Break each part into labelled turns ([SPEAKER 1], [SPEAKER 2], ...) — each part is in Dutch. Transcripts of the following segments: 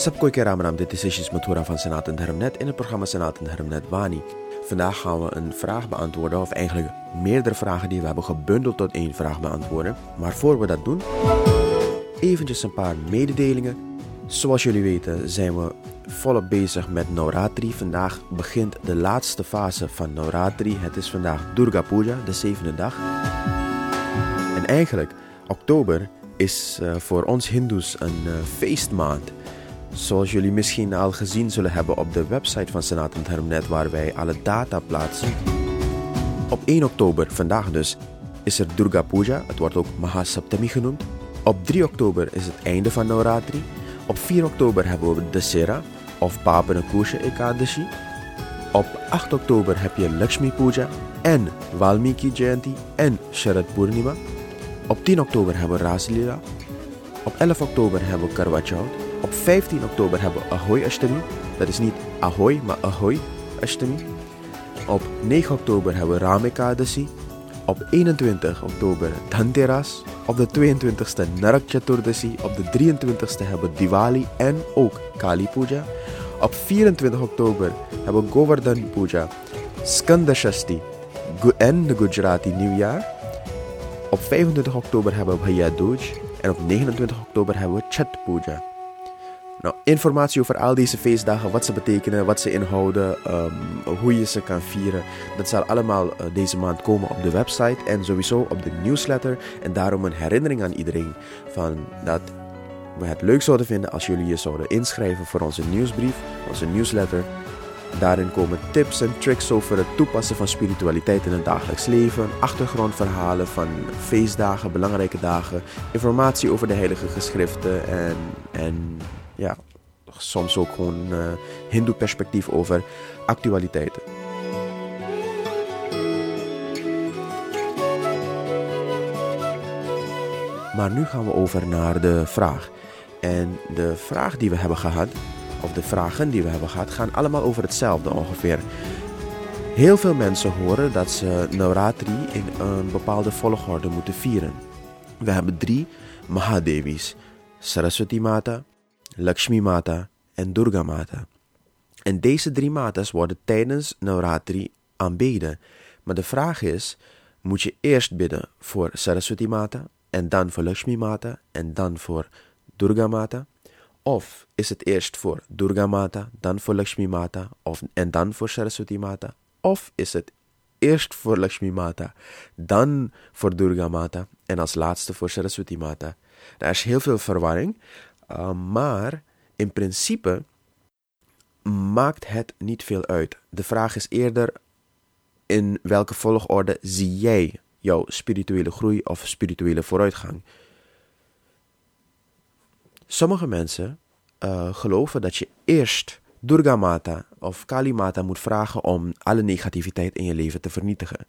[SPEAKER 1] Sabkoi Keramram, dit is Ishis Matura van Senaat en Hermnet in het programma Senaat en Hermnet Wani. Vandaag gaan we een vraag beantwoorden, of eigenlijk meerdere vragen die we hebben gebundeld tot één vraag beantwoorden. Maar voor we dat doen, eventjes een paar mededelingen. Zoals jullie weten zijn we volop bezig met Navratri. Vandaag begint de laatste fase van Navratri. Het is vandaag Durga Puja, de zevende dag. En eigenlijk, oktober is uh, voor ons Hindoes een uh, feestmaand. Zoals jullie misschien al gezien zullen hebben op de website van Dharmnet waar wij alle data plaatsen. Op 1 oktober, vandaag dus, is er Durga Puja, het wordt ook Mahasaptami genoemd. Op 3 oktober is het einde van Navratri. Op 4 oktober hebben we Dasera of Papanakusha Ekadashi. Op 8 oktober heb je Lakshmi Puja en Valmiki Jayanti en Sharad Purnima. Op 10 oktober hebben we Raslila. Op 11 oktober hebben we Karwa Chauth. Op 15 oktober hebben we Ahoy Ashtami. Dat is niet Ahoy, maar Ahoy Ashtami. Op 9 oktober hebben we Ramekadasi. Op 21 oktober Dhanteras. Op de 22e Narak Chaturdasi. Op de 23e hebben we Diwali en ook Kali Puja. Op 24 oktober hebben we Govardhan Puja, Skandashasti en de Gujarati Nieuwjaar. Op 25 oktober hebben we Bhaiya Dooj en op 29 oktober hebben we Chat Puja. Nou, informatie over al deze feestdagen, wat ze betekenen, wat ze inhouden, um, hoe je ze kan vieren, dat zal allemaal uh, deze maand komen op de website en sowieso op de newsletter. En daarom een herinnering aan iedereen van dat we het leuk zouden vinden als jullie je zouden inschrijven voor onze nieuwsbrief, onze newsletter. Daarin komen tips en tricks over het toepassen van spiritualiteit in het dagelijks leven, achtergrondverhalen van feestdagen, belangrijke dagen, informatie over de heilige geschriften en, en ja, soms ook gewoon uh, hindoe perspectief over actualiteiten. Maar nu gaan we over naar de vraag. En de vraag die we hebben gehad, of de vragen die we hebben gehad, gaan allemaal over hetzelfde ongeveer. Heel veel mensen horen dat ze Navratri in een bepaalde volgorde moeten vieren. We hebben drie Mahadevis: Saraswati Mata, Lakshmi Mata en Durga Mata. En deze drie matas worden tijdens Navratri aanbeden. Maar de vraag is: moet je eerst bidden voor Saraswati Mata, en dan voor Lakshmi Mata, en dan voor Durga Mata? Of is het eerst voor Durga Mata, dan voor Lakshmi Mata of, en dan voor Saraswati Mata? Of is het eerst voor Lakshmi Mata, dan voor Durga Mata en als laatste voor Saraswati Mata? Er is heel veel verwarring, uh, maar in principe maakt het niet veel uit. De vraag is eerder in welke volgorde zie jij jouw spirituele groei of spirituele vooruitgang? Sommige mensen uh, geloven dat je eerst Durga Mata of Kali Mata moet vragen om alle negativiteit in je leven te vernietigen.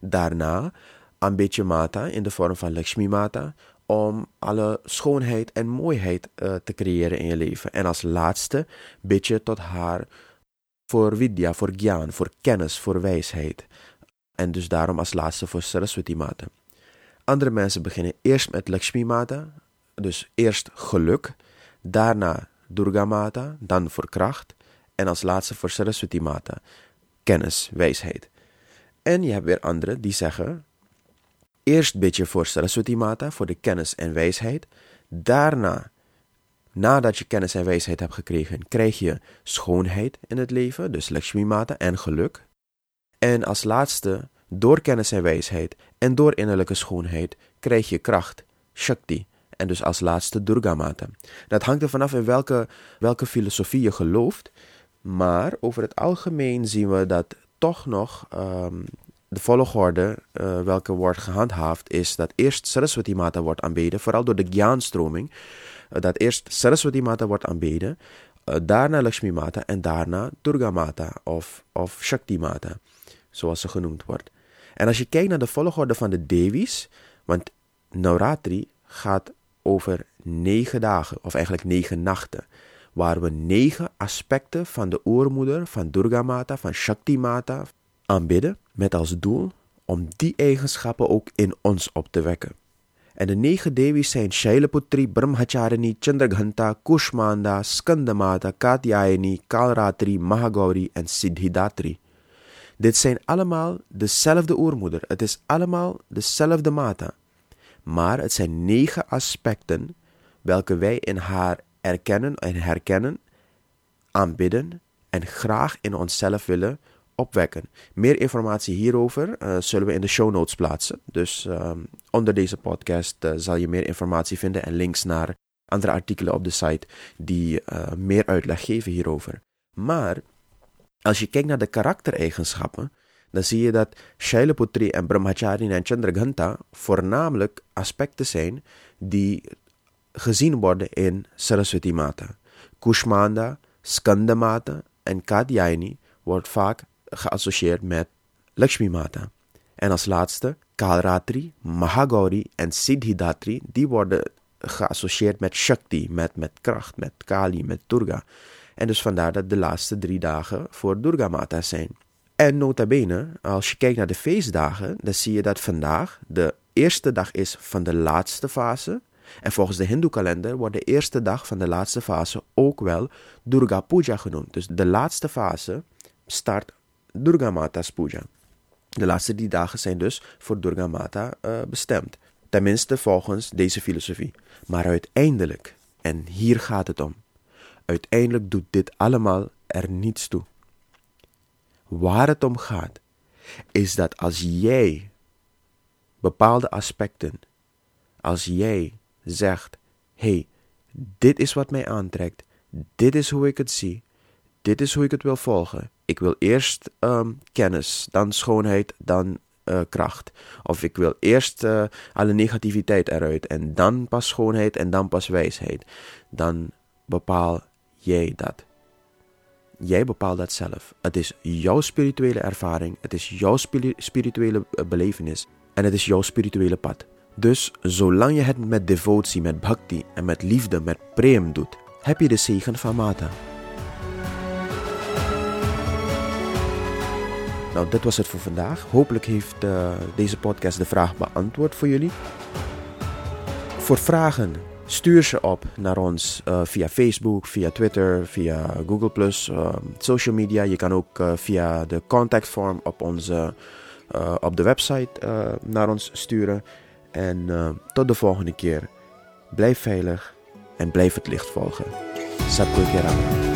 [SPEAKER 1] Daarna aanbid je Mata in de vorm van Lakshmi Mata om alle schoonheid en mooiheid uh, te creëren in je leven. En als laatste bid je tot haar voor vidya, voor gyan, voor kennis, voor wijsheid. En dus daarom als laatste voor Saraswati Mata. Andere mensen beginnen eerst met Lakshmi Mata, dus eerst geluk, daarna Durga Mata, dan voor kracht en als laatste voor Saraswati Mata, kennis, wijsheid. En je hebt weer anderen die zeggen, eerst bid je voor Saraswati Mata, voor de kennis en wijsheid, daarna, nadat je kennis en wijsheid hebt gekregen, krijg je schoonheid in het leven, dus Lakshmi Mata en geluk. En als laatste, door kennis en wijsheid en door innerlijke schoonheid, krijg je kracht, Shakti, en dus als laatste Durga Mata. Dat hangt er vanaf in welke, welke filosofie je gelooft. Maar over het algemeen zien we dat toch nog um, de volgorde uh, welke wordt gehandhaafd is dat eerst Saraswati Mata wordt aanbeden, vooral door de Gyan-stroming. Uh, dat eerst Saraswati Mata wordt aanbeden, uh, daarna Lakshmi Mata en daarna Durga Mata of, of Shakti Mata, zoals ze genoemd wordt. En als je kijkt naar de volgorde van de Devis, want Navratri gaat over negen dagen, of eigenlijk negen nachten, waar we negen aspecten van de oermoeder, van Durga Mata, van Shakti Mata aanbidden, met als doel om die eigenschappen ook in ons op te wekken. En de negen Devis zijn Shailaputri, Brahmacharani, Chandraghanta, Kushmanda, Skandamata, Katyayani, Kalratri, Mahagauri en Siddhidatri. Dit zijn allemaal dezelfde oermoeder. Het is allemaal dezelfde mata. Maar het zijn negen aspecten welke wij in haar erkennen en herkennen, aanbidden en graag in onszelf willen opwekken. Meer informatie hierover uh, zullen we in de show notes plaatsen. Dus um, onder deze podcast uh, zal je meer informatie vinden en links naar andere artikelen op de site die uh, meer uitleg geven hierover. Maar als je kijkt naar de karaktereigenschappen, dan zie je dat Shailaputri en Brahmacharya en Chandraghanta voornamelijk aspecten zijn die gezien worden in Saraswati Mata. Kushmanda, Skandamata en Katyayani wordt vaak geassocieerd met Lakshmi Mata. En als laatste Kalratri, Mahagauri en Siddhidatri, die worden geassocieerd met Shakti, met, met kracht, met Kali, met Durga. En dus vandaar dat de laatste drie dagen voor Durga Mata zijn. En nota bene, als je kijkt naar de feestdagen, dan zie je dat vandaag de eerste dag is van de laatste fase. En volgens de Hindoe-kalender wordt de eerste dag van de laatste fase ook wel Durga Puja genoemd. Dus de laatste fase start Durga Mata's Puja. De laatste drie dagen zijn dus voor Durga Mata uh, bestemd. Tenminste volgens deze filosofie. Maar uiteindelijk, en hier gaat het om, uiteindelijk doet dit allemaal er niets toe. Waar het om gaat, is dat als jij bepaalde aspecten, als jij zegt: hey, dit is wat mij aantrekt, dit is hoe ik het zie, dit is hoe ik het wil volgen. Ik wil eerst um, kennis, dan schoonheid, dan uh, kracht. Of ik wil eerst uh, alle negativiteit eruit en dan pas schoonheid en dan pas wijsheid. Dan bepaal jij dat. Jij bepaalt dat zelf. Het is jouw spirituele ervaring, het is jouw spirituele eh, belevenis en het is jouw spirituele pad. Dus zolang je het met devotie, met bhakti en met liefde, met prem doet, heb je de zegen van Mata. Nou, dat was het voor vandaag. Hopelijk heeft uh, deze podcast de vraag beantwoord voor jullie. Voor vragen Stuur ze op naar ons uh, via Facebook, via Twitter, via Google+, uh, social media. Je kan ook uh, via de contact form op, onze, op de website naar ons sturen. En tot de volgende keer. Blijf veilig en blijf het licht volgen. Kerala.